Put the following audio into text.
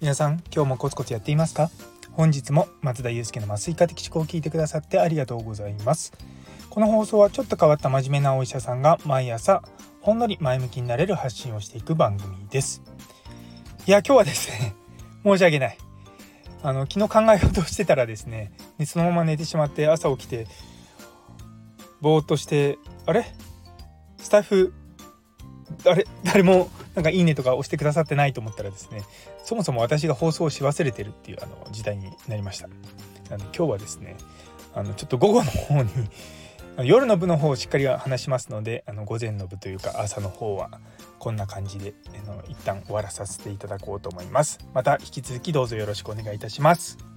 皆さん今日もコツコツやっていますか？本日も松田祐介の麻酔科的思考を聞いてくださってありがとうございます。この放送はちょっと変わった真面目なお医者さんが毎朝ほんのり前向きになれる発信をしていく番組です。いや今日はですね 申し訳ない。あの昨日考えようとしてたらですねそのまま寝てしまって朝起きてぼーっとしてあれ？スタッフ誰誰もなんかいいねとか押してくださってないと思ったらですねそもそも私が放送をし忘れてるっていうあの時代になりました。なので今日はですねあのちょっと午後の方に夜の部の方をしっかり話しますのであの午前の部というか朝の方はこんな感じであの一旦終わらさせていただこうと思います。また引き続きどうぞよろしくお願いいたします。